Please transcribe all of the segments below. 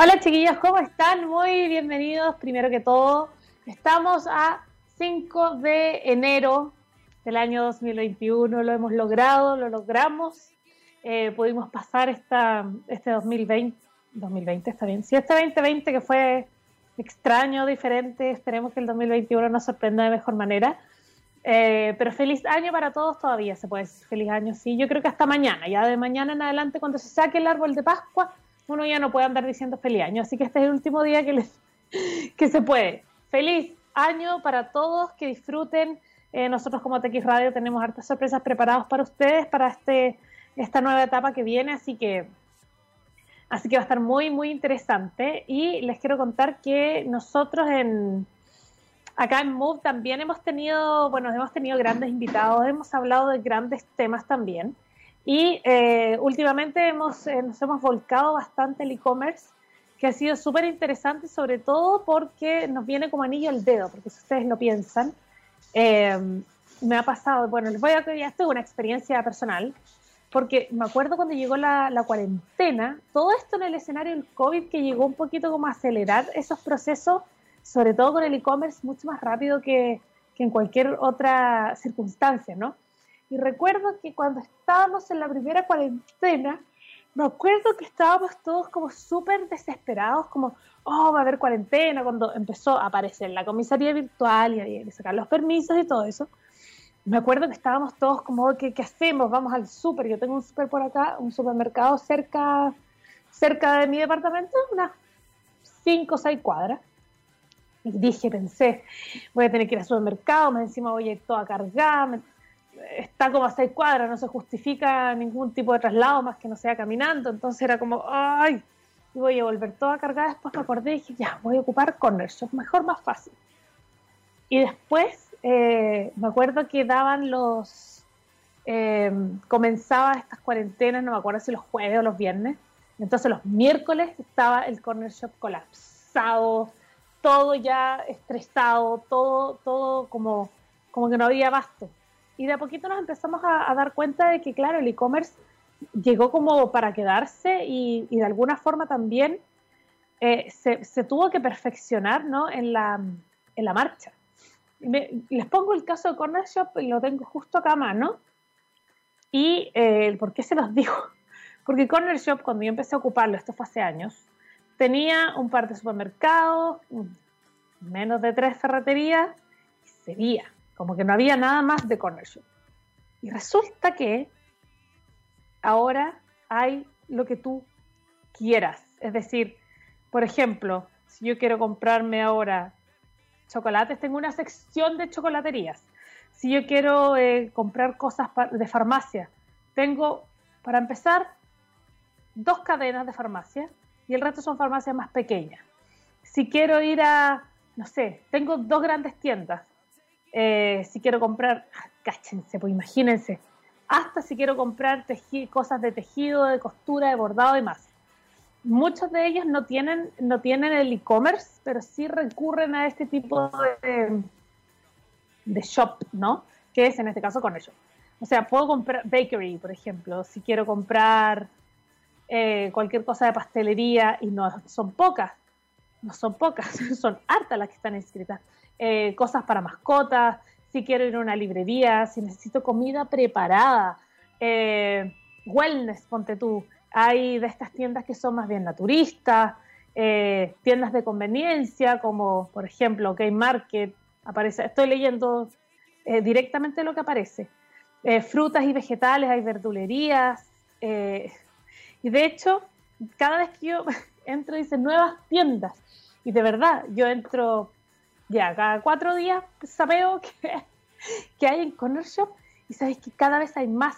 Hola chiquillos, ¿cómo están? Muy bienvenidos. Primero que todo, estamos a 5 de enero del año 2021. Lo hemos logrado, lo logramos. Eh, pudimos pasar esta, este 2020, 2020 está bien. Sí, este 2020 que fue extraño, diferente. Esperemos que el 2021 nos sorprenda de mejor manera. Eh, pero feliz año para todos todavía, se puede decir feliz año, sí. Yo creo que hasta mañana, ya de mañana en adelante, cuando se saque el árbol de Pascua, uno ya no puede andar diciendo feliz año. Así que este es el último día que, les, que se puede. Feliz año para todos, que disfruten. Eh, nosotros como TX Radio tenemos hartas sorpresas preparadas para ustedes, para este, esta nueva etapa que viene, así que, así que va a estar muy, muy interesante. Y les quiero contar que nosotros en, acá en Move también hemos tenido, bueno, hemos tenido grandes invitados, hemos hablado de grandes temas también. Y eh, últimamente hemos, eh, nos hemos volcado bastante el e-commerce, que ha sido súper interesante, sobre todo porque nos viene como anillo al dedo, porque si ustedes lo piensan, eh, me ha pasado, bueno, les voy a ya esto es una experiencia personal, porque me acuerdo cuando llegó la, la, cuarentena, todo esto en el escenario del COVID que llegó un poquito como a acelerar esos procesos, sobre todo con el e-commerce, mucho más rápido que, que en cualquier otra circunstancia, ¿no? Y recuerdo que cuando estábamos en la primera cuarentena, me acuerdo que estábamos todos como súper desesperados, como, oh, va a haber cuarentena, cuando empezó a aparecer la comisaría virtual y había sacar los permisos y todo eso. Me acuerdo que estábamos todos como, ¿qué, qué hacemos? Vamos al súper. Yo tengo un súper por acá, un supermercado cerca, cerca de mi departamento, unas 5 o 6 cuadras. Y dije, pensé, voy a tener que ir al supermercado, más encima voy a ir toda cargada, está como a seis cuadras, no se justifica ningún tipo de traslado más que no sea caminando, entonces era como, ay, y voy a volver toda cargada, después me acordé y dije, ya, voy a ocupar Corner Shop, mejor, más fácil. Y después eh, me acuerdo que daban los, eh, comenzaba estas cuarentenas, no me acuerdo si los jueves o los viernes, entonces los miércoles estaba el Corner Shop colapsado, todo ya estresado, todo, todo como, como que no había basto y de a poquito nos empezamos a, dar cuenta de que, claro, el e-commerce llegó como para quedarse y, de alguna forma también eh, se, tuvo que perfeccionar ¿no? en, la, en la marcha. les pongo el caso de Corner Shop, lo tengo justo acá a mano. ¿Y eh, por qué se los digo? Porque Corner Shop, cuando yo empecé a ocuparlo, esto fue hace años, tenía un par de supermercados, menos de tres ferreterías, y sería como que no había nada más de corner shop. Y resulta que ahora hay lo que tú quieras. Es decir, por ejemplo, si yo quiero comprarme ahora chocolates, tengo una sección de chocolaterías. Si yo quiero eh, comprar cosas de farmacia, tengo, para empezar, dos cadenas de farmacia y el resto son farmacias más pequeñas. Si quiero ir a, no sé, tengo dos grandes tiendas. Eh, si quiero comprar, cáchense, pues imagínense, hasta si quiero comprar cosas de tejido, de costura, de bordado y más. Muchos de ellos no tienen, no tienen el e-commerce, pero sí recurren a este tipo de, de shop, ¿no? Que es en este caso con ellos. O sea, puedo comprar bakery, por ejemplo, si quiero comprar eh, cualquier cosa de pastelería y no son pocas, no son pocas, son hartas las que están inscritas. Eh, cosas para mascotas, si quiero ir a una librería, si necesito comida preparada, eh, wellness, ponte tú. Hay de estas tiendas que son más bien naturistas, eh, tiendas de conveniencia, como por ejemplo Game Market, aparece, estoy leyendo directamente lo que aparece. frutas y vegetales, hay verdulerías. y de hecho, cada vez que yo entro, dice nuevas tiendas. Y de verdad, yo entro ya cada cuatro días sabeo que, que hay en Corner Shop y sabéis que cada vez hay más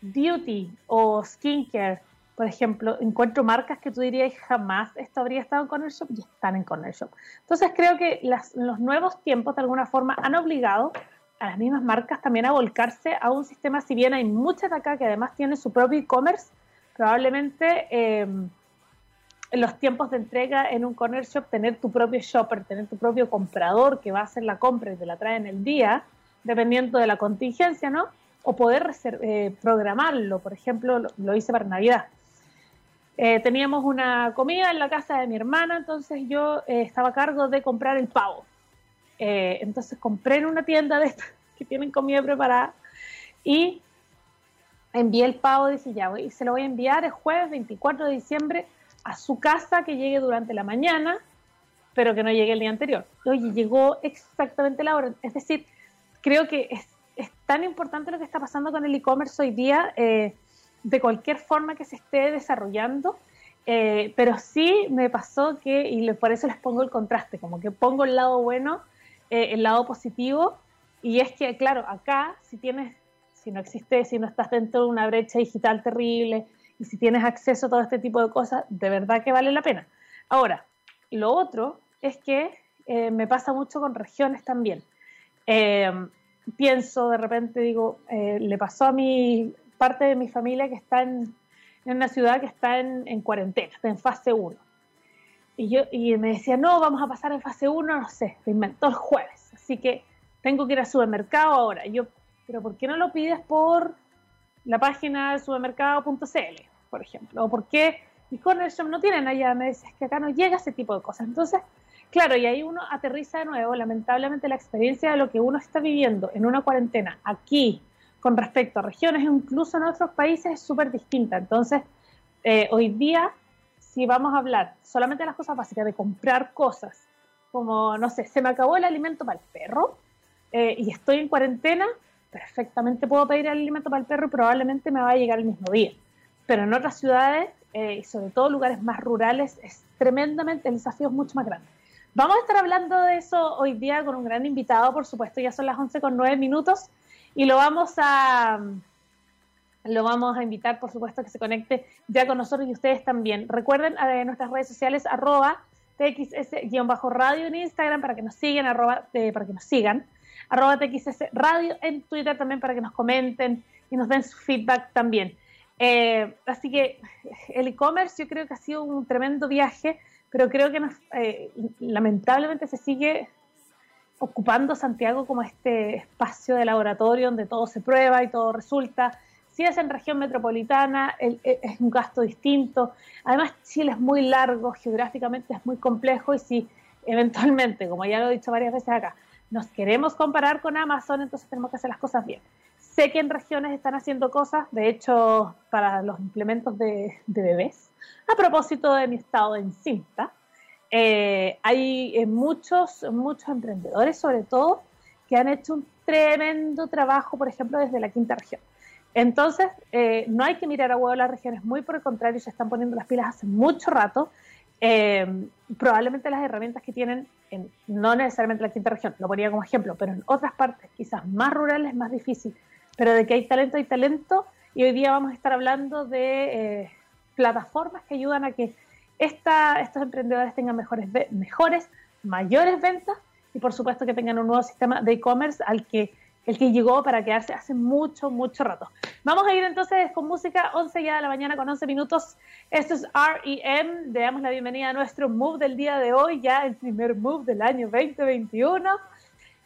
beauty o skincare. Por ejemplo, encuentro marcas que tú dirías jamás esto habría estado en Corner Shop y están en Corner Shop. Entonces creo que los nuevos tiempos de alguna forma han obligado a las mismas marcas también a volcarse a un sistema, si bien hay muchas acá que además tienen su propio e-commerce, probablemente... Eh, los tiempos de entrega en un corner shop, tener tu propio shopper, tener tu propio comprador que va a hacer la compra y te la trae en el día, dependiendo de la contingencia, ¿no? O poder eh, programarlo, por ejemplo, lo, hice para Navidad. eh, teníamos una comida en la casa de mi hermana, entonces yo eh, estaba a cargo de comprar el pavo. Eh, entonces compré en una tienda de estas que tienen comida preparada y envié el pavo, dije ya, y se lo voy a enviar el jueves 24 de diciembre a su casa que llegue durante la mañana, pero que no llegue el día anterior. Oye, llegó exactamente la hora. Es decir, creo que es, tan importante lo que está pasando con el e-commerce hoy día, eh, de cualquier forma que se esté desarrollando, eh, pero sí me pasó que, y por eso les pongo el contraste, como que pongo el lado bueno, eh, el lado positivo, y es que, claro, acá si tienes, si no existe, si no estás dentro de una brecha digital terrible, y si tienes acceso a todo este tipo de cosas, de verdad que vale la pena. Ahora, lo otro es que eh, me pasa mucho con regiones también. Eh, pienso de repente, digo, eh, le pasó a mi parte de mi familia que está en, una ciudad que está en, cuarentena, está en fase 1. Y, yo, y me decía, no, vamos a pasar en fase 1, no sé, se inventó el jueves, así que tengo que ir al supermercado ahora. Y yo, pero ¿por qué no lo pides por la página supermercado.cl? Por ejemplo, o por qué mis corner no tienen allá, me dices que acá no llega ese tipo de cosas. Entonces, claro, y ahí uno aterriza de nuevo, lamentablemente la experiencia de lo que uno está viviendo en una cuarentena aquí con respecto a regiones, incluso en otros países, es súper distinta. Entonces, eh, hoy día, si vamos a hablar solamente de las cosas básicas, de comprar cosas, como, no sé, se me acabó el alimento para el perro eh, y estoy en cuarentena, perfectamente puedo pedir el alimento para el perro y probablemente me va a llegar el mismo día pero en otras ciudades eh, y sobre todo lugares más rurales es tremendamente, el desafío es mucho más grande. Vamos a estar hablando de eso hoy día con un gran invitado, por supuesto, ya son las 11 con 9 minutos y lo vamos a lo vamos a invitar, por supuesto, que se conecte ya con nosotros y ustedes también. Recuerden eh, nuestras redes sociales, arroba txs-radio en Instagram para que nos sigan, arroba, eh, para que nos sigan, arroba txs radio en Twitter también para que nos comenten y nos den su feedback también. Eh, así que el e-commerce yo creo que ha sido un tremendo viaje, pero creo que eh, lamentablemente se sigue ocupando Santiago como este espacio de laboratorio donde todo se prueba y todo resulta. Si es en región metropolitana, e, es un gasto distinto. Además, Chile es muy largo, geográficamente es muy complejo y si eventualmente, como ya lo he dicho varias veces acá, nos queremos comparar con Amazon, entonces tenemos que hacer las cosas bien. Sé que en regiones están haciendo cosas, de hecho, para los implementos de, bebés. A propósito de mi estado de encinta, eh, hay eh, muchos, muchos emprendedores, sobre todo, que han hecho un tremendo trabajo, por ejemplo, desde la quinta región. Entonces, eh, no hay que mirar a huevo las regiones, muy por el contrario, se están poniendo las pilas hace mucho rato. probablemente las herramientas que tienen, en, no necesariamente la quinta región, lo ponía como ejemplo, pero en otras partes, quizás más rurales, más difícil, pero de que hay talento, hay talento. Y hoy día vamos a estar hablando de eh, plataformas que ayudan a que esta, estos emprendedores tengan mejores, mejores, mayores ventas y por supuesto que tengan un nuevo sistema de e-commerce al que el que llegó para quedarse hace mucho, mucho rato. Vamos a ir entonces con música, 11 ya de la mañana con 11 minutos. Esto es REM. Le damos la bienvenida a nuestro move del día de hoy, ya el primer move del año 2021.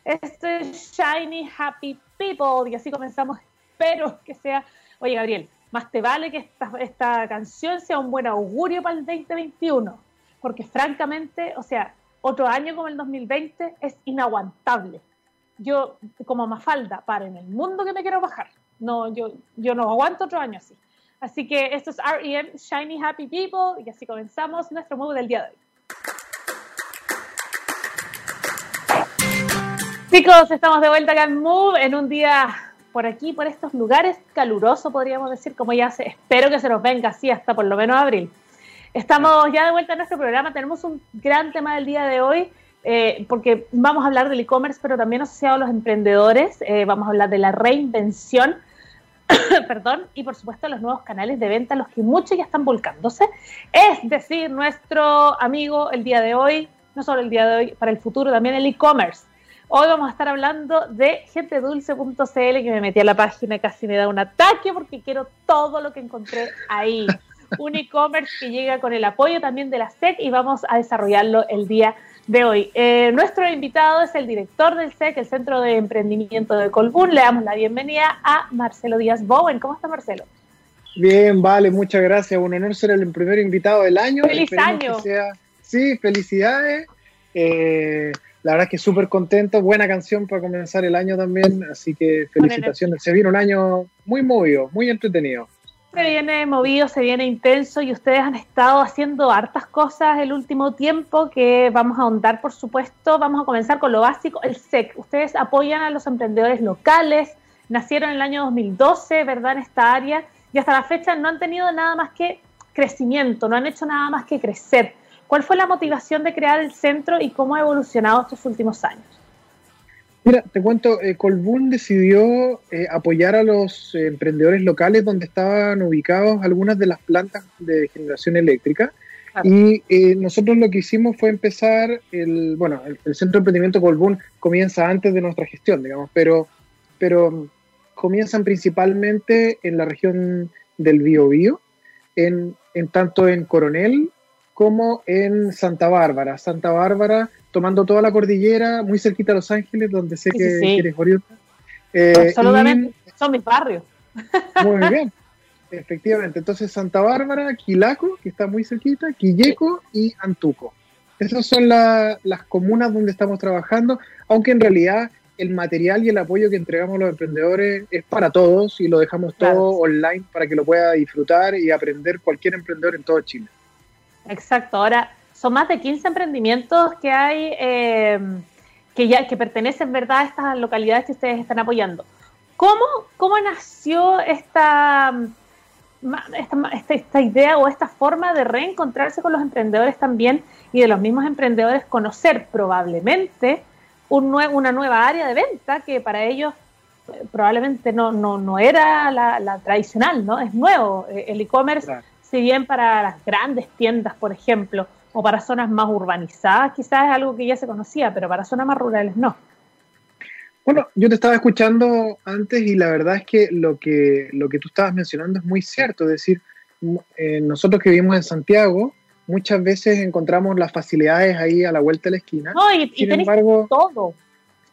Esto es Shiny Happy People. Y así comenzamos. Espero que sea. Oye, Gabriel, más te vale que esta, esta canción sea un buen augurio para el 2021. Porque francamente, o sea, otro año como el 2020 es inaguantable. Yo, como Mafalda, para en el mundo que me quiero bajar. No, yo, yo no aguanto otro año así. Así que esto es REM, Shiny Happy People, y así comenzamos nuestro move del día de hoy. Chicos, estamos de vuelta acá en Move en un día por aquí, por estos lugares, caluroso podríamos decir, como ya se, espero que se nos venga así hasta por lo menos abril. Estamos ya de vuelta en nuestro programa, tenemos un gran tema del día de hoy, eh, porque vamos a hablar del e-commerce, pero también asociado a los emprendedores, eh, vamos a hablar de la reinvención, perdón, y por supuesto los nuevos canales de venta, los que muchos ya están volcándose, es decir, nuestro amigo el día de hoy, no solo el día de hoy, para el futuro también el e-commerce. Hoy vamos a estar hablando de gentedulce.cl, que me metí a la página y casi me da un ataque porque quiero todo lo que encontré ahí. Un e-commerce que llega con el apoyo también de la SEC y vamos a desarrollarlo el día de hoy. Eh, nuestro invitado es el director del SEC, el Centro de Emprendimiento de Colbún. Le damos la bienvenida a Marcelo Díaz Bowen. ¿Cómo está Marcelo? Bien, vale, muchas gracias. Un honor ser el primer invitado del año. ¡Feliz año! Sí, felicidades. Eh, la verdad es que súper contento. Buena canción para comenzar el año también. Así que felicitaciones. Se viene un año muy movido, muy entretenido. Se viene movido, se viene intenso y ustedes han estado haciendo hartas cosas el último tiempo que vamos a ahondar, por supuesto. Vamos a comenzar con lo básico, el SEC. Ustedes apoyan a los emprendedores locales, nacieron en el año 2012, ¿verdad? En esta área y hasta la fecha no han tenido nada más que crecimiento, no han hecho nada más que crecer. ¿Cuál fue la motivación de crear el centro y cómo ha evolucionado estos últimos años? Mira, te cuento, eh, Colbún decidió eh, apoyar a los eh, emprendedores locales donde estaban ubicados algunas de las plantas de generación eléctrica. Y nosotros lo que hicimos fue empezar, el, bueno, el, Centro de Emprendimiento Colbún comienza antes de nuestra gestión, digamos, pero, pero comienzan principalmente en la región del Biobío, en, en tanto en Coronel como en Santa Bárbara. Santa Bárbara tomando toda la cordillera, muy cerquita de Los Ángeles, donde sé que eres eh, Absolutamente, son mis barrios. Muy bien, efectivamente. Entonces, Santa Bárbara, Quilaco, que está muy cerquita, Quilleco y Antuco. Esas son las comunas donde estamos trabajando, aunque en realidad el material y el apoyo que entregamos a los emprendedores es para todos y lo dejamos todo online para que lo pueda disfrutar y aprender cualquier emprendedor en todo Chile. Exacto, ahora son más de 15 emprendimientos que hay eh, que ya que pertenecen verdad a estas localidades que ustedes están apoyando. ¿Cómo, cómo nació esta, esta, esta, idea o esta forma de reencontrarse con los emprendedores también y de los mismos emprendedores conocer probablemente un una nueva área de venta que para ellos eh, probablemente no, no, no era la, tradicional, ¿no? Es nuevo. Eh, el e-commerce, si bien para las grandes tiendas, por ejemplo, o para zonas más urbanizadas, quizás es algo que ya se conocía, pero para zonas más rurales no. Bueno, yo te estaba escuchando antes y la verdad es que lo que, lo que tú estabas mencionando es muy cierto. Es decir, eh, nosotros que vivimos en Santiago, muchas veces encontramos las facilidades ahí a la vuelta de la esquina. No, y, Sin embargo, todo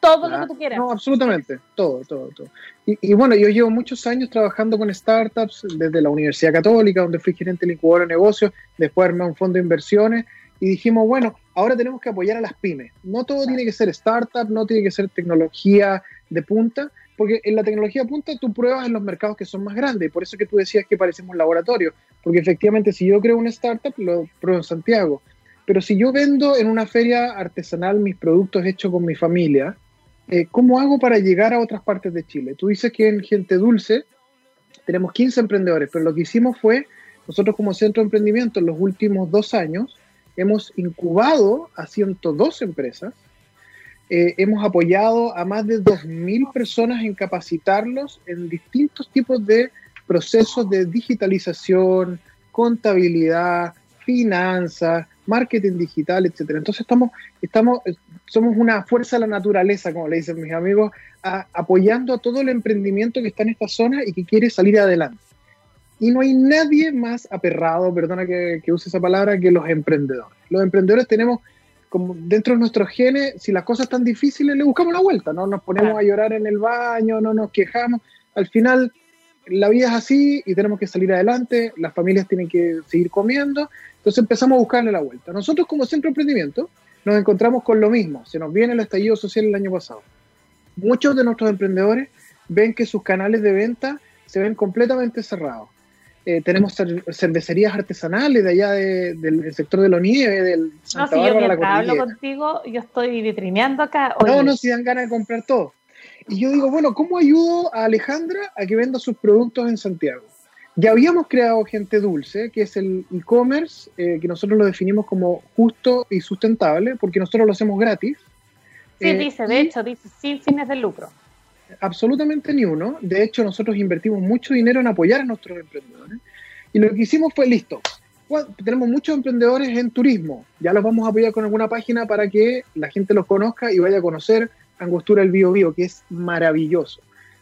todo lo que tú quieras. No, absolutamente, todo, todo, todo. Y, bueno, yo llevo muchos años trabajando con startups desde la Universidad Católica, donde fui gerente del incubador de negocios, después armé un fondo de inversiones y dijimos, bueno, ahora tenemos que apoyar a las pymes. No todo tiene que ser startup, no tiene que ser tecnología de punta, porque en la tecnología de punta tú pruebas en los mercados que son más grandes, y por eso que tú decías que parecemos laboratorio, porque efectivamente si yo creo una startup, lo pruebo en Santiago, pero si yo vendo en una feria artesanal mis productos hechos con mi familia, eh, ¿cómo hago para llegar a otras partes de Chile? Tú dices que en Gente Dulce tenemos 15 emprendedores, pero lo que hicimos fue, nosotros como centro de emprendimiento en los últimos dos años, hemos incubado a 102 empresas, eh, hemos apoyado a más de 2.000 personas en capacitarlos en distintos tipos de procesos de digitalización, contabilidad, finanzas, marketing digital, etcétera. Entonces estamos, estamos, somos una fuerza de la naturaleza, como le dicen mis amigos, apoyando a todo el emprendimiento que está en esta zona y que quiere salir adelante. Y no hay nadie más aperrado, perdona que, use esa palabra, que los emprendedores. Los emprendedores tenemos, como dentro de nuestros genes, si las cosas están difíciles, le buscamos la vuelta, no nos ponemos a llorar en el baño, no nos quejamos. Al final, la vida es así y tenemos que salir adelante, las familias tienen que seguir comiendo entonces empezamos a buscarle la vuelta. Nosotros como centro de emprendimiento nos encontramos con lo mismo. Se nos viene el estallido social el año pasado. Muchos de nuestros emprendedores ven que sus canales de venta se ven completamente cerrados. Eh, tenemos cervecerías artesanales de allá del sector de la nieve, del Santa no, si yo mientras hablo contigo, yo estoy vitrineando acá. No, no, si dan ganas de comprar todo. Y yo digo, bueno, ¿cómo ayudo a Alejandra a que venda sus productos en Santiago? Ya habíamos creado Gente Dulce, que es el e-commerce, eh, que nosotros lo definimos como justo y sustentable, porque nosotros lo hacemos gratis. Sí, eh, dice, de hecho, dice, sin fines de lucro. Absolutamente ni uno. De hecho, nosotros invertimos mucho dinero en apoyar a nuestros emprendedores. Y lo que hicimos fue, listo, tenemos muchos emprendedores en turismo. Ya los vamos a apoyar con alguna página para que la gente los conozca y vaya a conocer Angostura el Bio Bio, que es maravilloso.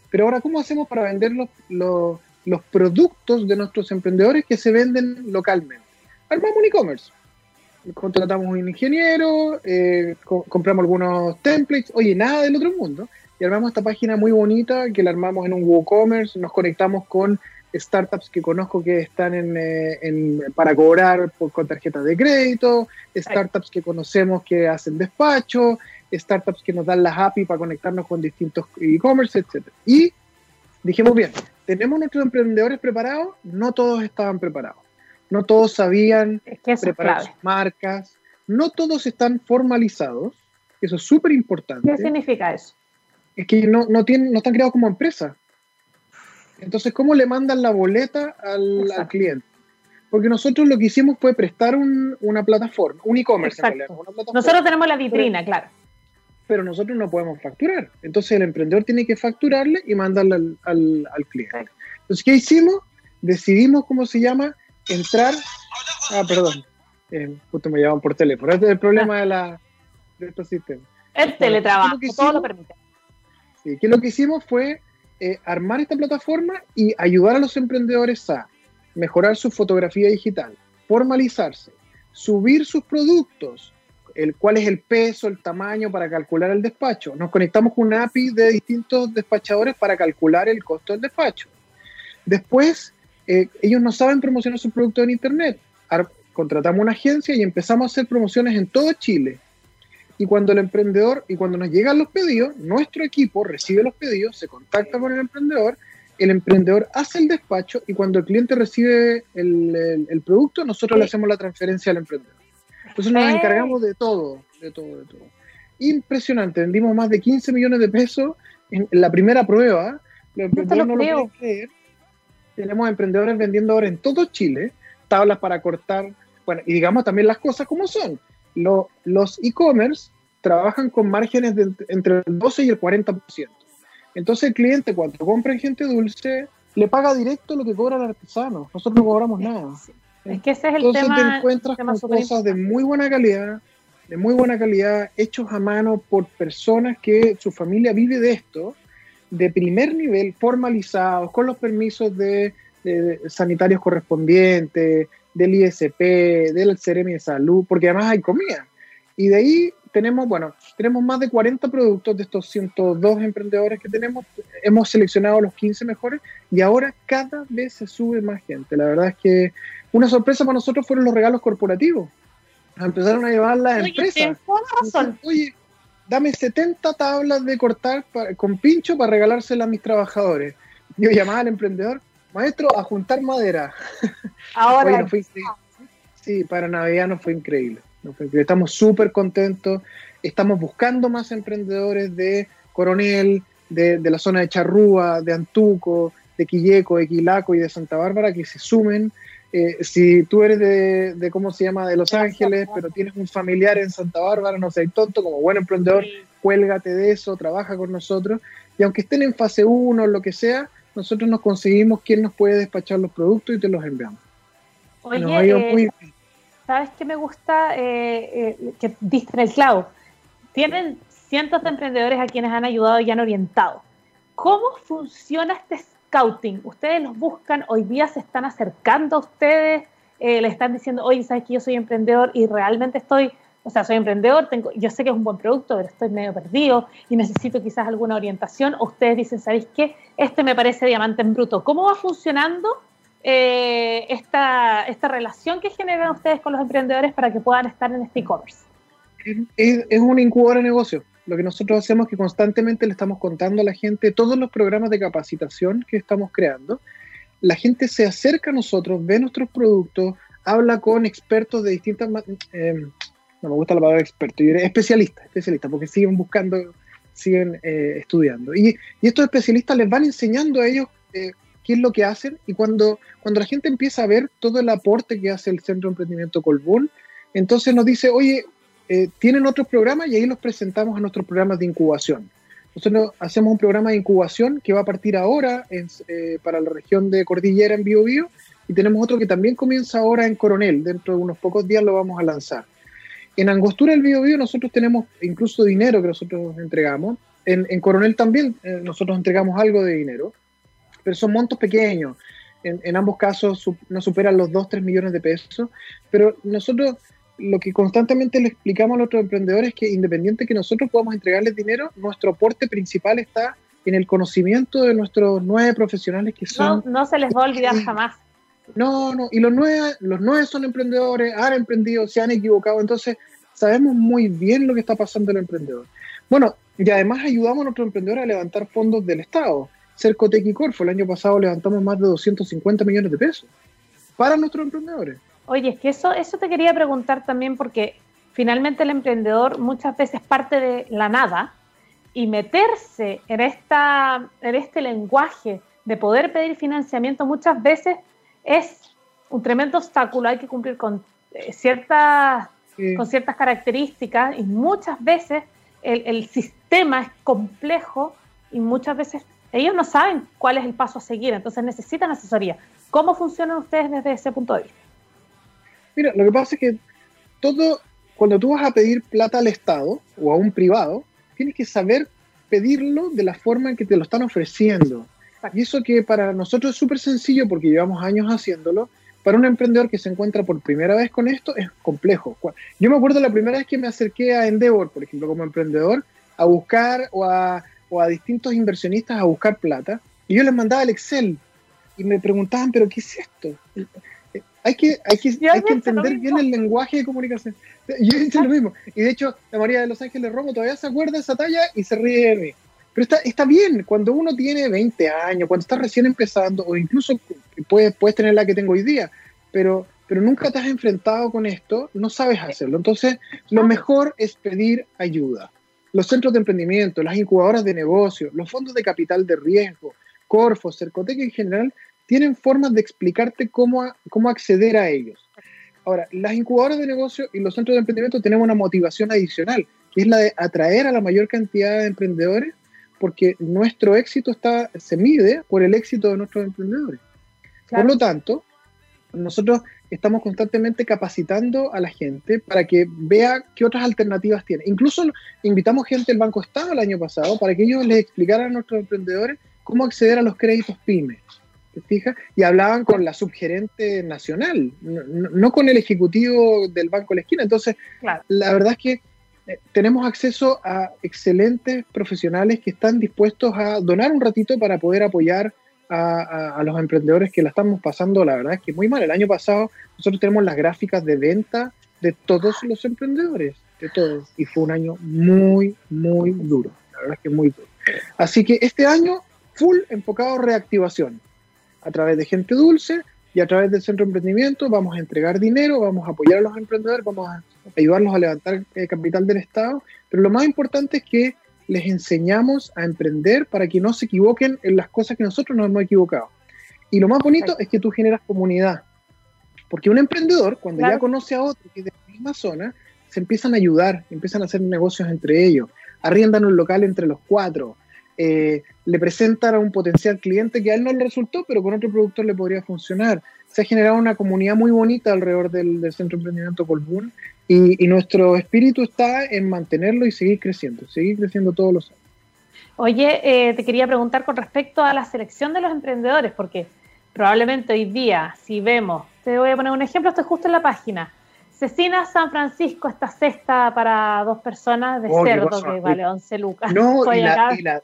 Pero ahora, ¿cómo hacemos para vender los los productos de nuestros emprendedores que se venden localmente. Armamos un e-commerce. Contratamos un ingeniero, eh, compramos algunos templates, oye, nada del otro mundo, y armamos esta página muy bonita que la armamos en un WooCommerce, nos conectamos con startups que conozco que están en, eh, para cobrar con tarjetas de crédito, startups que conocemos que hacen despacho, startups que nos dan las API para conectarnos con distintos e-commerce, etc. Y dijimos, bien, ¿tenemos nuestros emprendedores preparados? No todos estaban preparados. No todos sabían preparar sus marcas. No todos están formalizados. Eso es súper importante. ¿Qué significa eso? Es que no, no, tienen, no están creados como empresa. Entonces, ¿cómo le mandan la boleta al, cliente? Porque nosotros lo que hicimos fue prestar una plataforma, un e-commerce. Nosotros tenemos la vitrina, claro. Pero nosotros no podemos facturar. Entonces el emprendedor tiene que facturarle y mandarle al, cliente. Entonces, ¿qué hicimos? Decidimos, ¿cómo se llama? Entrar. Ah, perdón. Eh, justo me llaman por teléfono. Este es el problema de, la, de estos sistemas. El teletrabajo, todo lo permite. Sí, que lo que hicimos fue eh, armar esta plataforma y ayudar a los emprendedores a mejorar su fotografía digital, formalizarse, subir sus productos, el cuál es el peso, el tamaño para calcular el despacho. Nos conectamos con una API de distintos despachadores para calcular el costo del despacho. Después, eh, ellos no saben promocionar sus productos en Internet. contratamos una agencia y empezamos a hacer promociones en todo Chile y cuando el emprendedor, y cuando nos llegan los pedidos, nuestro equipo recibe los pedidos, se contacta con el emprendedor, el emprendedor hace el despacho y cuando el cliente recibe el, producto, nosotros le hacemos la transferencia al emprendedor. Entonces nos encargamos de todo, de todo, de todo. Impresionante, vendimos más de 15 millones de pesos en, la primera prueba. Los emprendedores no lo, pueden creer. Tenemos emprendedores vendiendo ahora en todo Chile tablas para cortar, bueno, y digamos también las cosas como son los e-commerce trabajan con márgenes de entre el 12 y el 40%. Entonces el cliente cuando compra en Gente Dulce le paga directo lo que cobra el artesano. Nosotros no cobramos nada. Es que ese es el Entonces te encuentras con cosas de muy buena calidad, de muy buena calidad, hechos a mano por personas que su familia vive de esto, de primer nivel, formalizados, con los permisos de sanitarios correspondientes, del ISP, del Ceremi de Salud, porque además hay comida. Y de ahí tenemos, bueno, tenemos más de 40 productos de estos 102 emprendedores que tenemos. Hemos seleccionado los 15 mejores y ahora cada vez se sube más gente. La verdad es que una sorpresa para nosotros fueron los regalos corporativos. Empezaron a llevar las empresas. Oye, dame 70 tablas de cortar con pincho para regalárselas a mis trabajadores. Yo llamaba al emprendedor, maestro, a juntar madera. Ahora. sí, para Navidad nos fue increíble. Estamos súper contentos. Estamos buscando más emprendedores de Coronel, de, la zona de Charrúa, de Antuco, de Quilleco, de Quilaco y de Santa Bárbara que se sumen. Eh, si tú eres de, ¿cómo se llama?, de Los Ángeles, pero tienes un familiar en Santa Bárbara, no seas tonto, como buen emprendedor, cuélgate de eso, trabaja con nosotros. Y aunque estén en fase 1 o lo que sea, nosotros nos conseguimos quién nos puede despachar los productos y te los enviamos. Oye, eh, ¿sabes qué me gusta? Eh, eh, que diste en el clavo. Tienen cientos de emprendedores a quienes han ayudado y han orientado. ¿Cómo funciona este scouting? ¿Ustedes los buscan? ¿Hoy día se están acercando a ustedes? ¿Le están diciendo, oye, sabes que yo soy emprendedor y realmente estoy o sea, soy emprendedor, tengo, yo sé que es un buen producto, pero estoy medio perdido y necesito quizás alguna orientación. O ustedes dicen, ¿sabéis qué? Este me parece diamante en bruto. ¿Cómo va funcionando eh, esta, esta relación que generan ustedes con los emprendedores para que puedan estar en este e-commerce? Es, un incubador de negocio. Lo que nosotros hacemos es que constantemente le estamos contando a la gente todos los programas de capacitación que estamos creando. La gente se acerca a nosotros, ve nuestros productos, habla con expertos de distintas eh, no me gusta la palabra experto, yo diré especialista, especialista, porque siguen buscando, siguen eh, estudiando. Y, estos especialistas les van enseñando a ellos eh, qué es lo que hacen y cuando, cuando la gente empieza a ver todo el aporte que hace el Centro de Emprendimiento Colbún, entonces nos dice, oye, eh, tienen otros programas y ahí los presentamos a nuestros programas de incubación. Nosotros hacemos un programa de incubación que va a partir ahora para la región de Cordillera en Bio, Bio y tenemos otro que también comienza ahora en Coronel. Dentro de unos pocos días lo vamos a lanzar. En Angostura del Bio, Bio nosotros tenemos incluso dinero que nosotros entregamos. En, Coronel también eh, nosotros entregamos algo de dinero, pero son montos pequeños. En, ambos casos no superan los 2, 3 millones de pesos. Pero nosotros lo que constantemente le explicamos a nuestros emprendedores es que independiente que nosotros podamos entregarles dinero, nuestro aporte principal está en el conocimiento de nuestros nueve profesionales que son... No, no se les va a olvidar jamás. No, no, y los nueve, los nueve son emprendedores, han emprendido, se han equivocado, entonces sabemos muy bien lo que está pasando el emprendedor. Bueno, y además ayudamos a nuestros emprendedores a levantar fondos del Estado. Cercotec y Corfo, el año pasado levantamos más de 250 millones de pesos para nuestros emprendedores. Oye, es que eso, eso te quería preguntar también porque finalmente el emprendedor muchas veces parte de la nada y meterse en, esta, en este lenguaje de poder pedir financiamiento muchas veces es un tremendo obstáculo, hay que cumplir con, eh, ciertas, con ciertas características y muchas veces el, el, sistema es complejo y muchas veces ellos no saben cuál es el paso a seguir, entonces necesitan asesoría. ¿Cómo funcionan ustedes desde ese punto de vista? Mira, lo que pasa es que todo, cuando tú vas a pedir plata al Estado o a un privado, tienes que saber pedirlo de la forma en que te lo están ofreciendo. Y eso que para nosotros es súper sencillo porque llevamos años haciéndolo, para un emprendedor que se encuentra por primera vez con esto es complejo. Yo me acuerdo la primera vez que me acerqué a Endeavor, por ejemplo, como emprendedor, a buscar o a, o a distintos inversionistas a buscar plata, y yo les mandaba el Excel y me preguntaban, pero ¿qué es esto? Hay que, hay que, hay que entender bien el lenguaje de comunicación. Yo he lo mismo. Y de hecho, la María de Los Ángeles Romo todavía se acuerda de esa talla y se ríe de mí. Pero está, está bien, cuando uno tiene 20 años, cuando está recién empezando, o incluso puedes, puedes tener la que tengo hoy día, pero, pero nunca te has enfrentado con esto, no sabes hacerlo. Entonces, lo mejor es pedir ayuda. Los centros de emprendimiento, las incubadoras de negocio, los fondos de capital de riesgo, Corfo, Cercotec en general, tienen formas de explicarte cómo, cómo acceder a ellos. Ahora, las incubadoras de negocio y los centros de emprendimiento tenemos una motivación adicional, que es la de atraer a la mayor cantidad de emprendedores, porque nuestro éxito está, se mide por el éxito de nuestros emprendedores. Por lo tanto, nosotros estamos constantemente capacitando a la gente para que vea qué otras alternativas tiene. Incluso invitamos gente del Banco Estado el año pasado para que ellos les explicaran a nuestros emprendedores cómo acceder a los créditos PYME. ¿Te fijas? Y hablaban con la subgerente nacional, no, con el ejecutivo del Banco de la Esquina. Entonces, la verdad es que tenemos acceso a excelentes profesionales que están dispuestos a donar un ratito para poder apoyar a, los emprendedores que la estamos pasando, la verdad es que muy mal. El año pasado nosotros tenemos las gráficas de venta de todos los emprendedores, de todos, y fue un año muy, muy duro, la verdad es que muy duro. Así que este año, full enfocado a reactivación, a través de gente dulce y a través del centro de emprendimiento vamos a entregar dinero, vamos a apoyar a los emprendedores, vamos a ayudarlos a levantar el capital del Estado, pero lo más importante es que les enseñamos a emprender para que no se equivoquen en las cosas que nosotros nos hemos equivocado. Y lo más bonito es que tú generas comunidad, porque un emprendedor, cuando ya conoce a otro que es de la misma zona, se empiezan a ayudar, empiezan a hacer negocios entre ellos, arriendan un local entre los cuatro, eh, le presentan a un potencial cliente que a él no le resultó, pero con otro productor le podría funcionar. Se ha generado una comunidad muy bonita alrededor del, Centro de Emprendimiento Colbún y, nuestro espíritu está en mantenerlo y seguir creciendo, seguir creciendo todos los años. Oye, eh, te quería preguntar con respecto a la selección de los emprendedores, porque probablemente hoy día, si vemos, te voy a poner un ejemplo, estoy justo en la página, Cecina San Francisco, esta cesta para dos personas de oh, cerdo que vale 11 lucas. No, y la,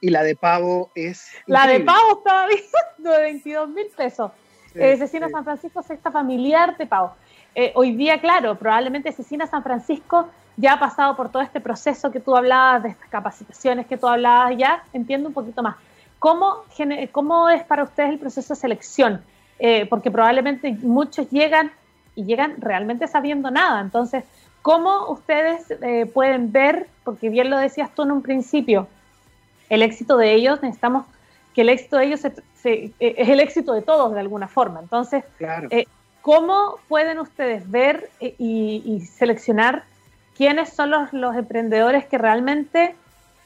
y, la, de pavo es. La de pavo estaba viendo de 22 mil pesos. Eh, Cecina San Francisco, cesta familiar de pavo. Eh, hoy día, claro, probablemente Cecina San Francisco ya ha pasado por todo este proceso que tú hablabas, de estas capacitaciones que tú hablabas, ya entiendo un poquito más. ¿Cómo, cómo es para ustedes el proceso de selección? Eh, porque probablemente muchos llegan y llegan realmente sabiendo nada. Entonces, ¿cómo ustedes eh, pueden ver, porque bien lo decías tú en un principio, el éxito de ellos, necesitamos que el éxito de ellos es el éxito de todos de alguna forma. Entonces, eh, ¿cómo pueden ustedes ver eh, y, seleccionar quiénes son los, los, emprendedores que realmente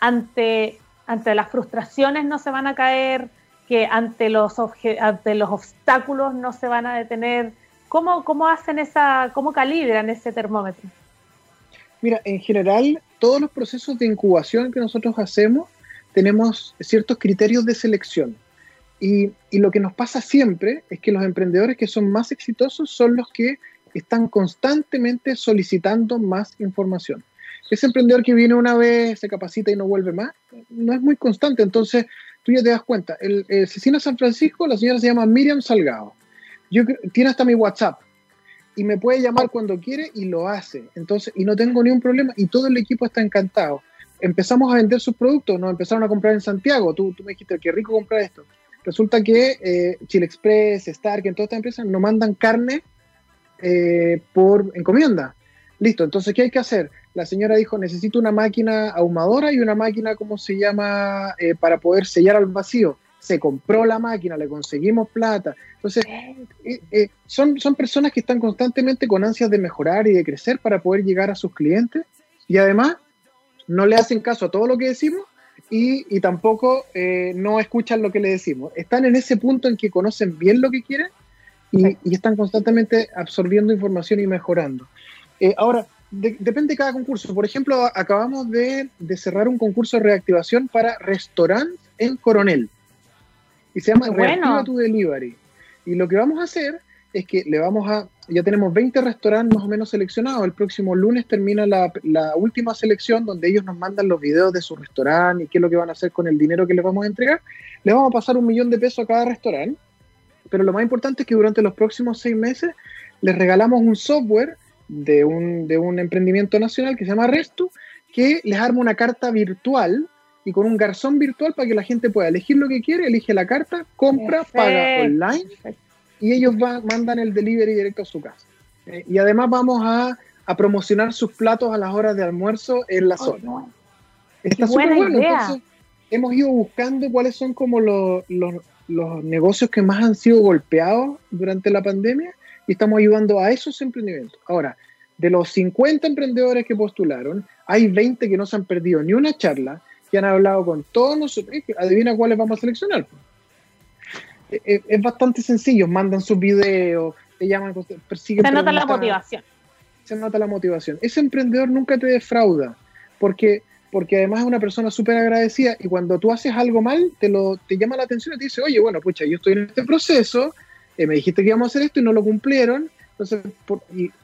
ante, ante las frustraciones no se van a caer, que ante los, ante los obstáculos no se van a detener? ¿Cómo, cómo hacen esa, cómo calibran ese termómetro? Mira, en general, todos los procesos de incubación que nosotros hacemos tenemos ciertos criterios de selección. Y, y, lo que nos pasa siempre es que los emprendedores que son más exitosos son los que están constantemente solicitando más información. ese emprendedor que viene una vez, se capacita y no vuelve más, no es muy constante. Entonces, tú ya te das cuenta. El, el San Francisco, la señora se llama Miriam Salgado. Yo, tiene hasta mi WhatsApp y me puede llamar cuando quiere y lo hace. Entonces, y no tengo ni un problema y todo el equipo está encantado. Empezamos a vender sus productos, nos empezaron a comprar en Santiago. Tú, tú me dijiste, qué rico comprar esto. Resulta que eh, Chile Express, Stark, en todas estas empresas nos mandan carne eh, por encomienda. Listo, entonces, ¿qué hay que hacer? La señora dijo, necesito una máquina ahumadora y una máquina, ¿cómo se llama?, eh, para poder sellar al vacío. Se compró la máquina, le conseguimos plata. Entonces, eh, eh, son, son personas que están constantemente con ansias de mejorar y de crecer para poder llegar a sus clientes y además no le hacen caso a todo lo que decimos y, y tampoco no escuchan lo que le decimos. Están en ese punto en que conocen bien lo que quieren y, y están constantemente absorbiendo información y mejorando. Eh, ahora, depende de cada concurso. Por ejemplo, acabamos de, cerrar un concurso de reactivación para restaurantes en Coronel. Y se llama Reactiva tu Delivery. Y lo que vamos a hacer es que le vamos a, ya tenemos 20 restaurantes más o menos seleccionados. El próximo lunes termina la, última selección donde ellos nos mandan los videos de su restaurante y qué es lo que van a hacer con el dinero que les vamos a entregar. Les vamos a pasar un millón de pesos a cada restaurante. Pero lo más importante es que durante los próximos seis meses les regalamos un software de un, de un emprendimiento nacional que se llama Resto, que les arma una carta virtual y con un garzón virtual para que la gente pueda elegir lo que quiere, elige la carta, compra, paga online y ellos mandan el delivery directo a su casa. Eh, y además vamos a, a, promocionar sus platos a las horas de almuerzo en la zona. Está súper bueno. Entonces, hemos ido buscando cuáles son como los, los, los negocios que más han sido golpeados durante la pandemia y estamos ayudando a esos emprendimientos. Ahora, de los 50 emprendedores que postularon, hay 20 que no se han perdido ni una charla, que han hablado con todos nosotros. Adivina cuáles vamos a seleccionar. Eh, eh, es, bastante sencillo, mandan sus videos, te llaman, persiguen. Se nota la motivación. Se nota la motivación. Ese emprendedor nunca te defrauda, porque, porque además es una persona súper agradecida y cuando tú haces algo mal, te, lo, te llama la atención y te dice, oye, bueno, pucha, yo estoy en este proceso, eh, me dijiste que íbamos a hacer esto y no lo cumplieron. Entonces,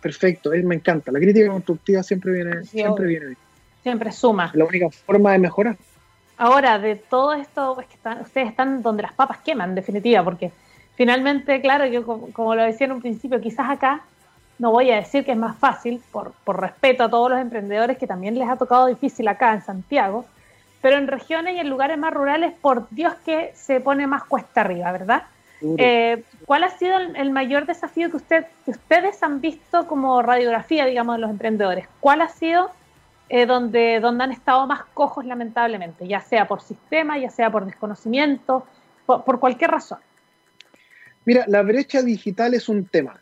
perfecto, me encanta. La crítica constructiva siempre viene, siempre viene bien. Siempre suma. La única forma de mejorar. Ahora, de todo esto, es que ustedes están donde las papas queman, en definitiva, porque finalmente, claro, yo como, lo decía en un principio, quizás acá no voy a decir que es más fácil, por, por respeto a todos los emprendedores que también les ha tocado difícil acá en Santiago, pero en regiones y en lugares más rurales, por Dios que se pone más cuesta arriba, ¿verdad? Eh, ¿Cuál ha sido el, mayor desafío que, usted, que ustedes han visto como radiografía, digamos, de los emprendedores? ¿Cuál ha sido eh, donde, donde han estado más cojos, lamentablemente? Ya sea por sistema, ya sea por desconocimiento, por, cualquier razón. Mira, la brecha digital es un tema,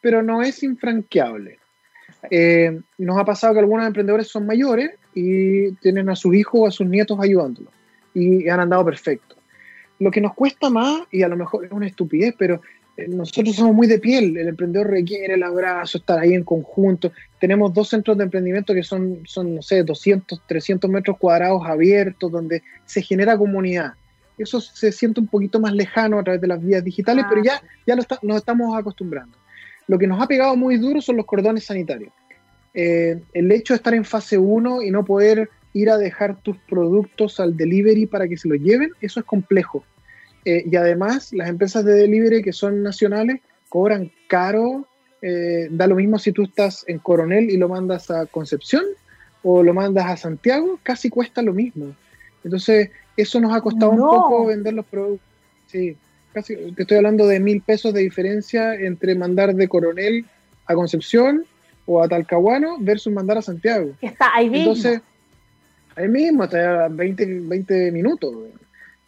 pero no es infranqueable. Eh, nos ha pasado que algunos emprendedores son mayores y tienen a sus hijos o a sus nietos ayudándolos y han andado perfecto lo que nos cuesta más, y a lo mejor es una estupidez, pero nosotros somos muy de piel, el emprendedor requiere el abrazo, estar ahí en conjunto. Tenemos dos centros de emprendimiento que son, son no sé, 200, 300 metros cuadrados abiertos, donde se genera comunidad. Eso se siente un poquito más lejano a través de las vías digitales, pero ya, ya lo nos estamos acostumbrando. Lo que nos ha pegado muy duro son los cordones sanitarios. Eh, el hecho de estar en fase 1 y no poder ir a dejar tus productos al delivery para que se los lleven, eso es complejo. Eh, y además, las empresas de delivery que son nacionales cobran caro. Eh, da lo mismo si tú estás en Coronel y lo mandas a Concepción o lo mandas a Santiago, casi cuesta lo mismo. Entonces, eso nos ha costado un poco vender los productos. Sí, casi, te estoy hablando de mil pesos de diferencia entre mandar de Coronel a Concepción o a Talcahuano versus mandar a Santiago. Está ahí mismo. Entonces, ahí mismo, hasta 20, 20 minutos.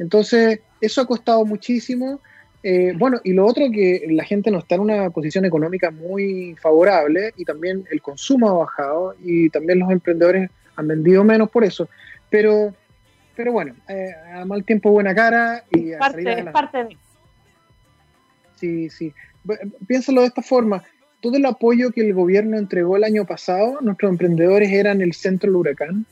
Entonces, eso ha costado muchísimo. Eh, bueno, y lo otro que la gente no está en una posición económica muy favorable y también el consumo ha bajado y también los emprendedores han vendido menos por eso. Pero, pero bueno, eh, a mal tiempo buena cara y a parte, es parte de... Sí, sí. Piénsalo de esta forma. Todo el apoyo que el gobierno entregó el año pasado, nuestros emprendedores eran el centro del huracán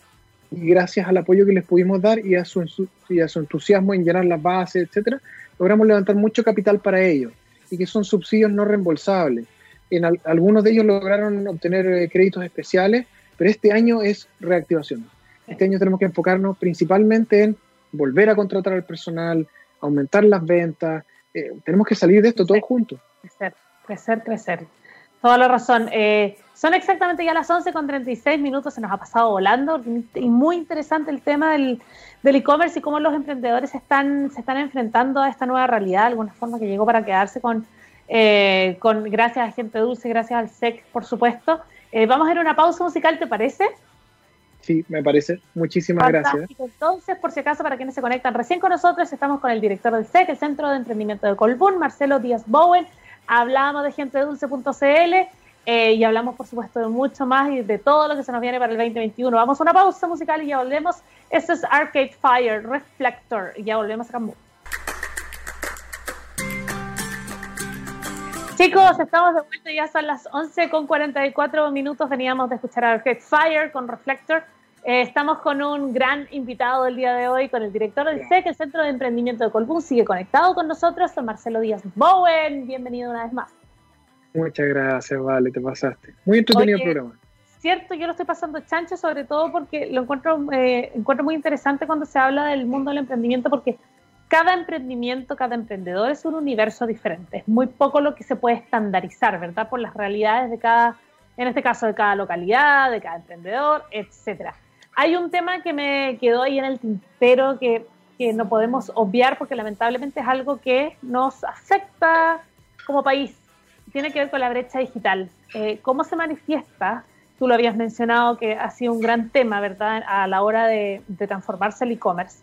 y gracias al apoyo que les pudimos dar y a su, y a su entusiasmo en llenar las bases, etcétera, logramos levantar mucho capital para ellos y que son subsidios no reembolsables. En algunos de ellos lograron obtener eh, créditos especiales pero este año es reactivación. Este año tenemos que enfocarnos principalmente en volver a contratar al personal, aumentar las ventas. Eh, tenemos que salir de esto todos juntos. Crecer, crecer, crecer. Toda la razón. Eh, son exactamente ya las 11 con 36 minutos, se nos ha pasado volando y muy interesante el tema del e-commerce y cómo los emprendedores están, se están enfrentando a esta nueva realidad, de alguna forma que llegó para quedarse con, eh, con gracias a Gente Dulce, gracias al SEC, por supuesto. Eh, vamos a ir a una pausa musical, ¿te parece? Sí, me parece. Muchísimas gracias. Entonces, por si acaso, para quienes se conectan recién con nosotros, estamos con el director del SEC, el Centro de Emprendimiento de Colbún, Marcelo Díaz Bowen hablamos de gentedulce.cl eh, y hablamos, por supuesto, de mucho más y de todo lo que se nos viene para el 2021. Vamos a una pausa musical y ya volvemos. Esto es Arcade Fire, Reflector, y ya volvemos a Cambú. Chicos, estamos de vuelta, ya son las 11 con 44 minutos, veníamos de escuchar Arcade Fire con Reflector. Eh, estamos con un gran invitado el día de hoy, con el director del SEC, el Centro de Emprendimiento de Colbún. Sigue conectado con nosotros, con Marcelo Díaz Bowen. Bienvenido una vez más. Muchas gracias, Vale, te pasaste. Muy entretenido el programa. Cierto, yo lo estoy pasando chancho, sobre todo porque lo encuentro, eh, encuentro muy interesante cuando se habla del mundo del emprendimiento, porque cada emprendimiento, cada emprendedor es un universo diferente. Es muy poco lo que se puede estandarizar, ¿verdad? Por las realidades de cada, en este caso, de cada localidad, de cada emprendedor, etcétera. Hay un tema que me quedó ahí en el tintero que, que no podemos obviar porque lamentablemente es algo que nos afecta como país. Tiene que ver con la brecha digital. Eh, ¿Cómo se manifiesta? Tú lo habías mencionado que ha sido un gran tema, ¿verdad?, a la hora de, transformarse el e-commerce.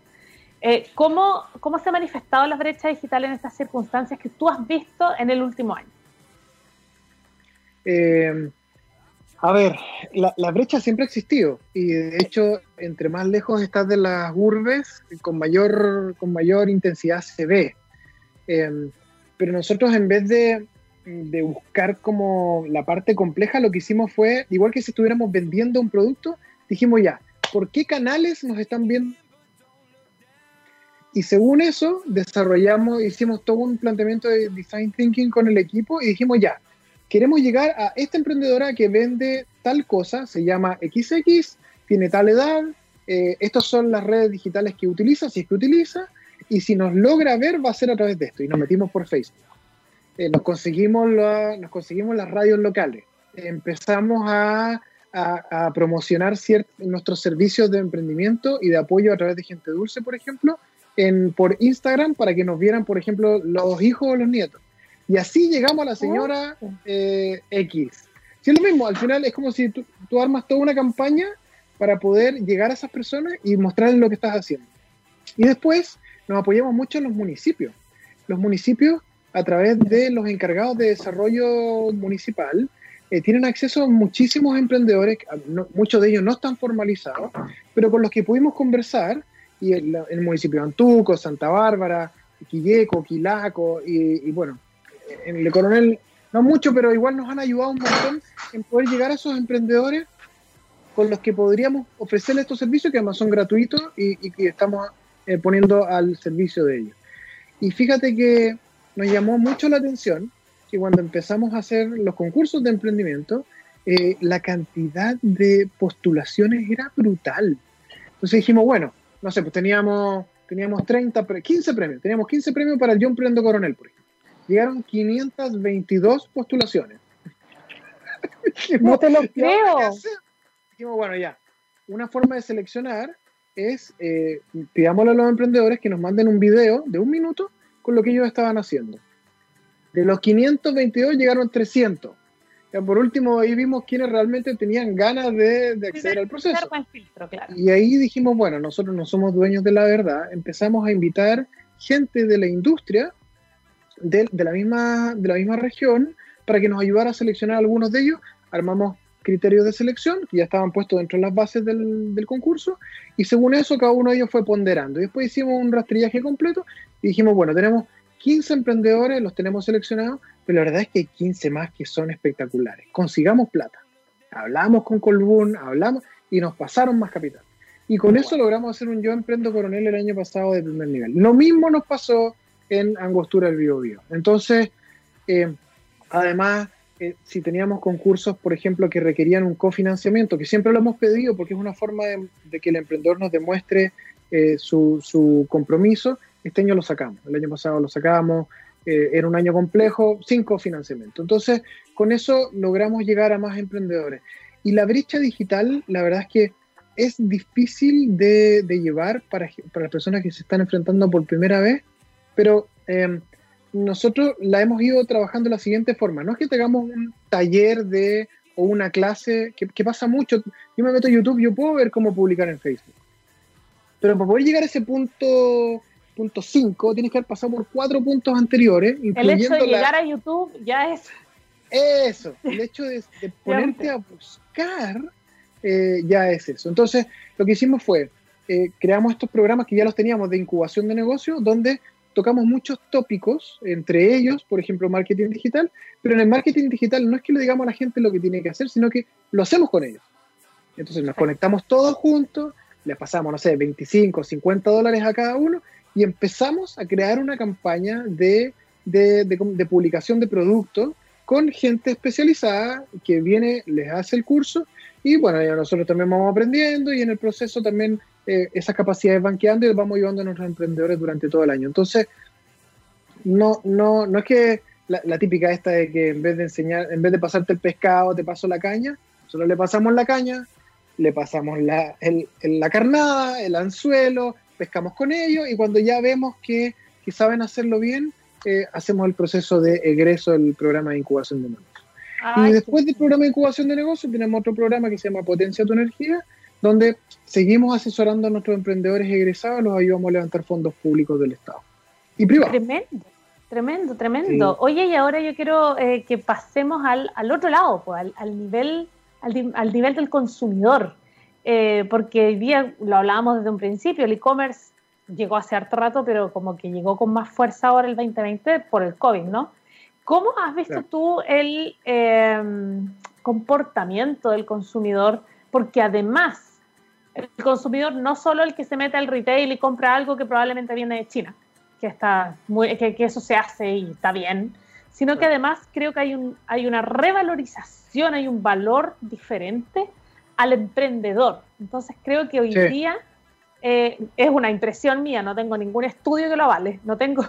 Eh, ¿cómo, ¿Cómo se ha manifestado la brecha digital en estas circunstancias que tú has visto en el último año? Eh, a ver, la, brecha siempre ha existido y de hecho, entre más lejos estás de las urbes, con mayor, con mayor intensidad se ve. Em, pero nosotros en vez de, buscar como la parte compleja, lo que hicimos fue, igual que si estuviéramos vendiendo un producto, dijimos ya, ¿por qué canales nos están viendo? Y según eso, desarrollamos, hicimos todo un planteamiento de design thinking con el equipo y dijimos ya, queremos llegar a esta emprendedora que vende tal cosa, se llama XX, tiene tal edad, eh, estas son las redes digitales que utiliza, si es que utiliza, y si nos logra ver va a ser a través de esto, y nos metimos por Facebook. Eh, nos, conseguimos las radios locales, empezamos a, promocionar nuestros servicios de emprendimiento y de apoyo a través de Gente Dulce, por ejemplo, en, por Instagram para que nos vieran, por ejemplo, los hijos o los nietos. Y así llegamos a la señora eh, X. Si es lo mismo, al final es como si tú, armas toda una campaña para poder llegar a esas personas y mostrarles lo que estás haciendo. Y después nos apoyamos mucho en los municipios. Los municipios, a través de los encargados de desarrollo municipal, eh, tienen acceso a muchísimos emprendedores, muchos de ellos no están formalizados, pero con los que pudimos conversar, y el, el municipio de Antuco, Santa Bárbara, Quilleco, Quilaco, y, y bueno, en el coronel no mucho, pero igual nos han ayudado un montón en poder llegar a esos emprendedores con los que podríamos ofrecerles estos servicios que además son gratuitos y, estamos eh, poniendo al servicio de ellos. Y fíjate que nos llamó mucho la atención que cuando empezamos a hacer los concursos de emprendimiento, eh, la cantidad de postulaciones era brutal. Entonces dijimos, bueno, no sé, pues teníamos, teníamos 30, 15 premios, teníamos 15 premios para el Yo Emprendo Coronel, por ejemplo llegaron 522 postulaciones. no te lo creo. Dijimos, bueno, ya, una forma de seleccionar es, eh, pidámosle a los emprendedores que nos manden un video de un minuto con lo que ellos estaban haciendo. De los 522 llegaron 300. Ya por último, ahí vimos quienes realmente tenían ganas de, acceder al proceso. Y ahí dijimos, bueno, nosotros no somos dueños de la verdad, empezamos a invitar gente de la industria de, la misma, de la misma región para que nos ayudara a seleccionar algunos de ellos. Armamos criterios de selección que ya estaban puestos dentro de las bases del, del, concurso y según eso cada uno de ellos fue ponderando. Y después hicimos un rastrillaje completo y dijimos, bueno, tenemos 15 emprendedores, los tenemos seleccionados, pero la verdad es que hay 15 más que son espectaculares. Consigamos plata. Hablamos con Colbún, hablamos y nos pasaron más capital. Y con eso logramos hacer un Yo Emprendo Coronel el año pasado de primer nivel. Lo mismo nos pasó en Angostura del Bio, Entonces, eh, además, eh, si teníamos concursos, por ejemplo, que requerían un cofinanciamiento, que siempre lo hemos pedido porque es una forma de, que el emprendedor nos demuestre eh, su, compromiso, este año lo sacamos. El año pasado lo sacamos, era un año complejo, sin cofinanciamiento. Entonces, con eso logramos llegar a más emprendedores. Y la brecha digital, la verdad es que es difícil de, llevar para, para, las personas que se están enfrentando por primera vez, pero nosotros la hemos ido trabajando de la siguiente forma. No es que tengamos un taller de o una clase, que, pasa mucho. Yo me meto a YouTube, yo puedo ver cómo publicar en Facebook. Pero para poder llegar a ese punto punto 5, tienes que haber pasado por cuatro puntos anteriores. El hecho de llegar a YouTube ya es... Eso, el hecho de, ponerte a buscar eh, ya es eso. Entonces, lo que hicimos fue, eh, creamos estos programas que ya los teníamos de incubación de negocio, donde tocamos muchos tópicos, entre ellos, por ejemplo, marketing digital, pero en el marketing digital no es que le digamos a la gente lo que tiene que hacer, sino que lo hacemos con ellos. Entonces nos conectamos todos juntos, les pasamos, no sé, 25, 50 dólares a cada uno y empezamos a crear una campaña de, de, publicación de productos con gente especializada que viene, les hace el curso y bueno, nosotros también vamos aprendiendo y en el proceso también eh, esas capacidades van quedando y vamos ayudando a nuestros emprendedores durante todo el año. Entonces, no, no, no es que la, típica esta de que en vez de enseñar, en vez de pasarte el pescado, te paso la caña, solo le pasamos la caña, le pasamos la, la carnada, el anzuelo, pescamos con ellos y cuando ya vemos que, que saben hacerlo bien, eh, hacemos el proceso de egreso del programa de incubación de negocios. y después del programa de incubación de negocios tenemos otro programa que se llama Potencia tu Energía, donde seguimos asesorando a nuestros emprendedores egresados, los ayudamos a levantar fondos públicos del Estado y privados. Tremendo, tremendo, tremendo. Oye, y ahora yo quiero eh, que pasemos al, al, otro lado, pues, al, nivel, al, nivel del consumidor, eh, porque hoy día lo hablábamos desde un principio, el e-commerce llegó hace harto rato, pero como que llegó con más fuerza ahora el 2020 por el COVID, ¿no? ¿Cómo has visto tú el eh, comportamiento del consumidor? Porque además el consumidor no solo el que se mete al retail y compra algo que probablemente viene de China, que, está muy, que, eso se hace y está bien, sino que además creo que hay, un, hay una revalorización, hay un valor diferente al emprendedor. Entonces creo que hoy día eh, es una impresión mía, no tengo ningún estudio que lo avale, no tengo,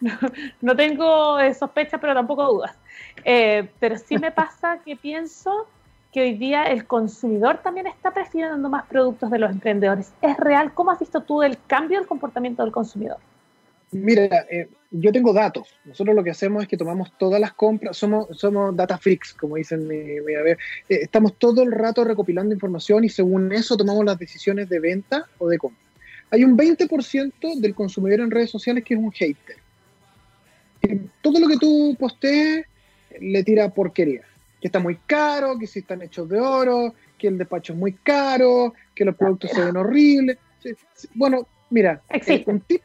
no, tengo eh, sospechas, pero tampoco dudas. Eh, pero sí me pasa que pienso que hoy día el consumidor también está prefiriendo más productos de los emprendedores. ¿Es real? ¿Cómo has visto tú el cambio del comportamiento del consumidor? Mira, eh, yo tengo datos. Nosotros lo que hacemos es que tomamos todas las compras, somos, somos data freaks, como dicen mi, eh, estamos todo el rato recopilando información y según eso tomamos las decisiones de venta o de compra. Hay un 20% del consumidor en redes sociales que es un hater. Todo lo que tú postees le tira porquería que está muy caro, que si están hechos de oro, que el despacho es muy caro, que los productos se ven horribles. Bueno, mira, eh, un tip,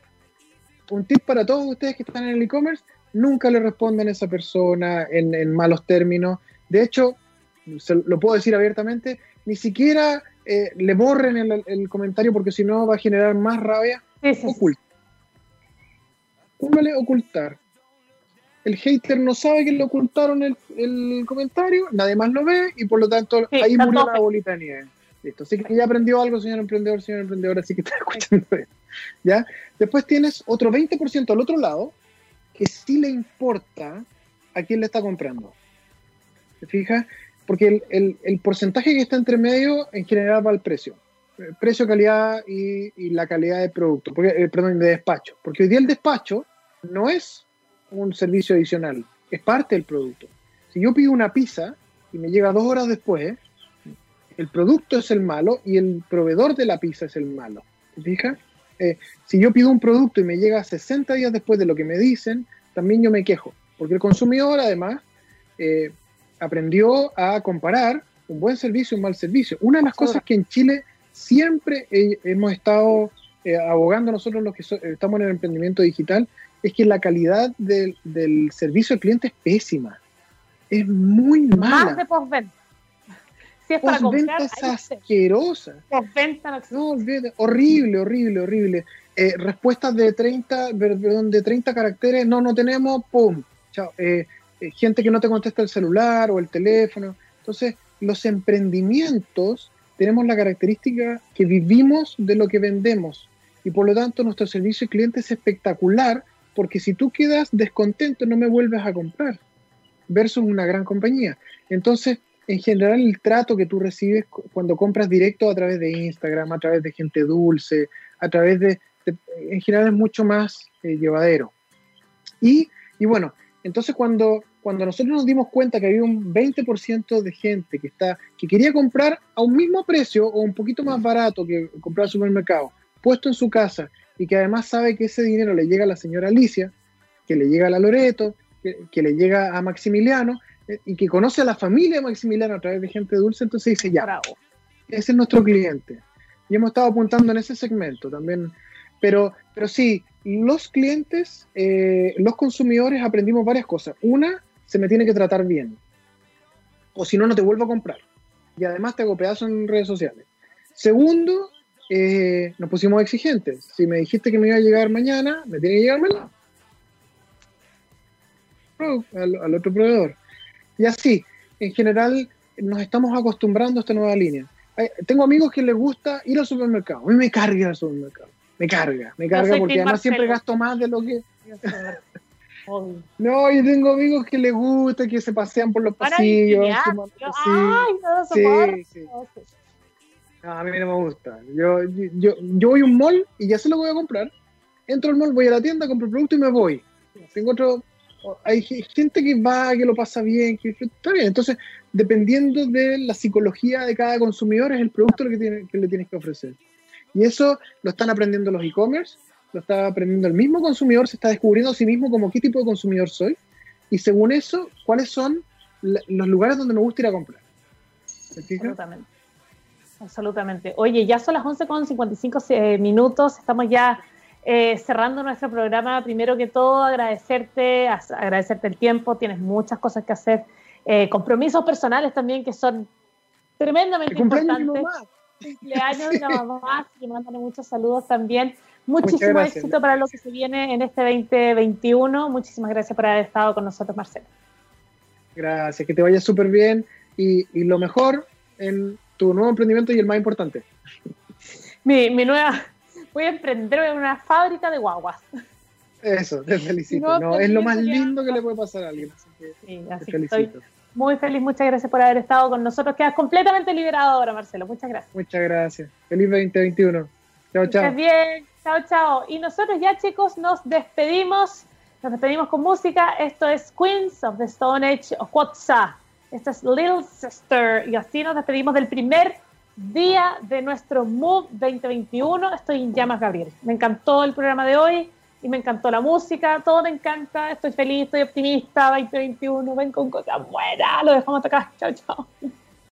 un tip para todos ustedes que están en el e-commerce, nunca le respondan a esa persona en, malos términos. De hecho, se, lo puedo decir abiertamente, ni siquiera eh, le borren el, comentario porque si no va a generar más rabia. Oculta. ocultar el hater no sabe que le ocultaron el, comentario, nadie más lo ve y por lo tanto ahí murió la bolita de nieve. Listo. Así que ya aprendió algo, señor emprendedor, señor emprendedor, así que está escuchando esto. ¿Ya? Después tienes otro 20% al otro lado que sí le importa a quién le está comprando. ¿Te fijas? Porque el, porcentaje que está entre medio en general va al precio. precio, calidad y, la calidad de producto, porque, eh, perdón, de despacho. Porque hoy día el despacho no es un servicio adicional, es parte del producto. Si yo pido una pizza y me llega dos horas después, el producto es el malo y el proveedor de la pizza es el malo. ¿Te fijas? Eh, si yo pido un producto y me llega 60 días después de lo que me dicen, también yo me quejo, porque el consumidor además eh, aprendió a comparar un buen servicio y un mal servicio. Una de las cosas que en Chile siempre hemos estado eh, abogando nosotros los que estamos en el emprendimiento digital es que la calidad del, servicio al cliente es pésima. Es muy mala. Más de postventa. Si es para comprar, es asquerosa. Postventa no, horrible, horrible, horrible. Eh, respuestas de 30, perdón, de 30 caracteres, no, no tenemos, pum. Chao. Eh, eh, gente que no te contesta el celular o el teléfono. Entonces, los emprendimientos tenemos la característica que vivimos de lo que vendemos y por lo tanto nuestro servicio al cliente es espectacular porque si tú quedas descontento no me vuelves a comprar versus una gran compañía. Entonces, en general el trato que tú recibes cuando compras directo a través de Instagram, a través de gente dulce, a través de, en general es mucho más eh, llevadero. Y, y, bueno, entonces cuando, cuando nosotros nos dimos cuenta que había un 20% de gente que, está, que quería comprar a un mismo precio o un poquito más barato que comprar al supermercado, puesto en su casa, y que además sabe que ese dinero le llega a la señora Alicia, que le llega a la Loreto, que, que le llega a Maximiliano, y que conoce a la familia de Maximiliano a través de gente dulce, entonces dice, ya, ese es nuestro cliente. Y hemos estado apuntando en ese segmento también. Pero, pero sí, los clientes, eh, los consumidores aprendimos varias cosas. Una, se me tiene que tratar bien. O si no, no te vuelvo a comprar. Y además te hago pedazo en redes sociales. Segundo, eh, nos pusimos exigentes. Si me dijiste que me iba a llegar mañana, me tiene que llegar mañana. al otro proveedor. Y así, en general, nos estamos acostumbrando a esta nueva línea. Tengo amigos que les gusta ir al supermercado. A mí me carga el supermercado. Me carga, me carga porque además siempre gasto más de lo que. no, yo tengo amigos que les gusta, que se pasean por los pasillos. Ay, sí, sí. No, a mí no me gusta. Yo, yo, yo voy a un mall y ya sé lo voy a comprar. Entro al mall, voy a la tienda, compro el producto y me voy. Tengo otro, hay gente que va, que lo pasa bien, que está bien. Entonces, dependiendo de la psicología de cada consumidor, es el producto que, tiene, que le tienes que ofrecer. Y eso lo están aprendiendo los e-commerce, lo está aprendiendo el mismo consumidor, se está descubriendo a sí mismo como qué tipo de consumidor soy. Y según eso, cuáles son los lugares donde me gusta ir a comprar. Absolutamente. Absolutamente. Oye, ya son las 11.55 eh, minutos, estamos ya eh, cerrando nuestro programa, primero que todo agradecerte, agradecerte el tiempo, tienes muchas cosas que hacer, eh, compromisos personales también que son tremendamente importantes. Cumpleaños de la mamá, que mandan muchos saludos también. Muchísimo éxito para lo que se viene en este 2021. Muchísimas gracias por haber estado con nosotros, Marcelo. Gracias, que te vaya súper bien y, y, lo mejor en tu nuevo emprendimiento y el más importante. Mi, mi nueva, voy a emprender una fábrica de guaguas. Eso, te felicito. No, es lo más lindo que le puede pasar a alguien. sí, así Estoy muy feliz, muchas gracias por haber estado con nosotros. Quedas completamente liberado ahora, Marcelo. Muchas gracias. Muchas gracias. Feliz 2021. Chao, chao. Estás bien. Chao, chao. Y nosotros ya, chicos, nos despedimos. Nos despedimos con música. Esto es Queens of the Stone Age of WhatsApp. Esta es Little Sister. Y así nos despedimos del primer día de nuestro Move 2021. Estoy en llamas, Gabriel. Me encantó el programa de hoy y me encantó la música, todo me encanta. Estoy feliz, estoy optimista. 2021, ven con cosas buenas. Lo dejamos acá. Chao, chao.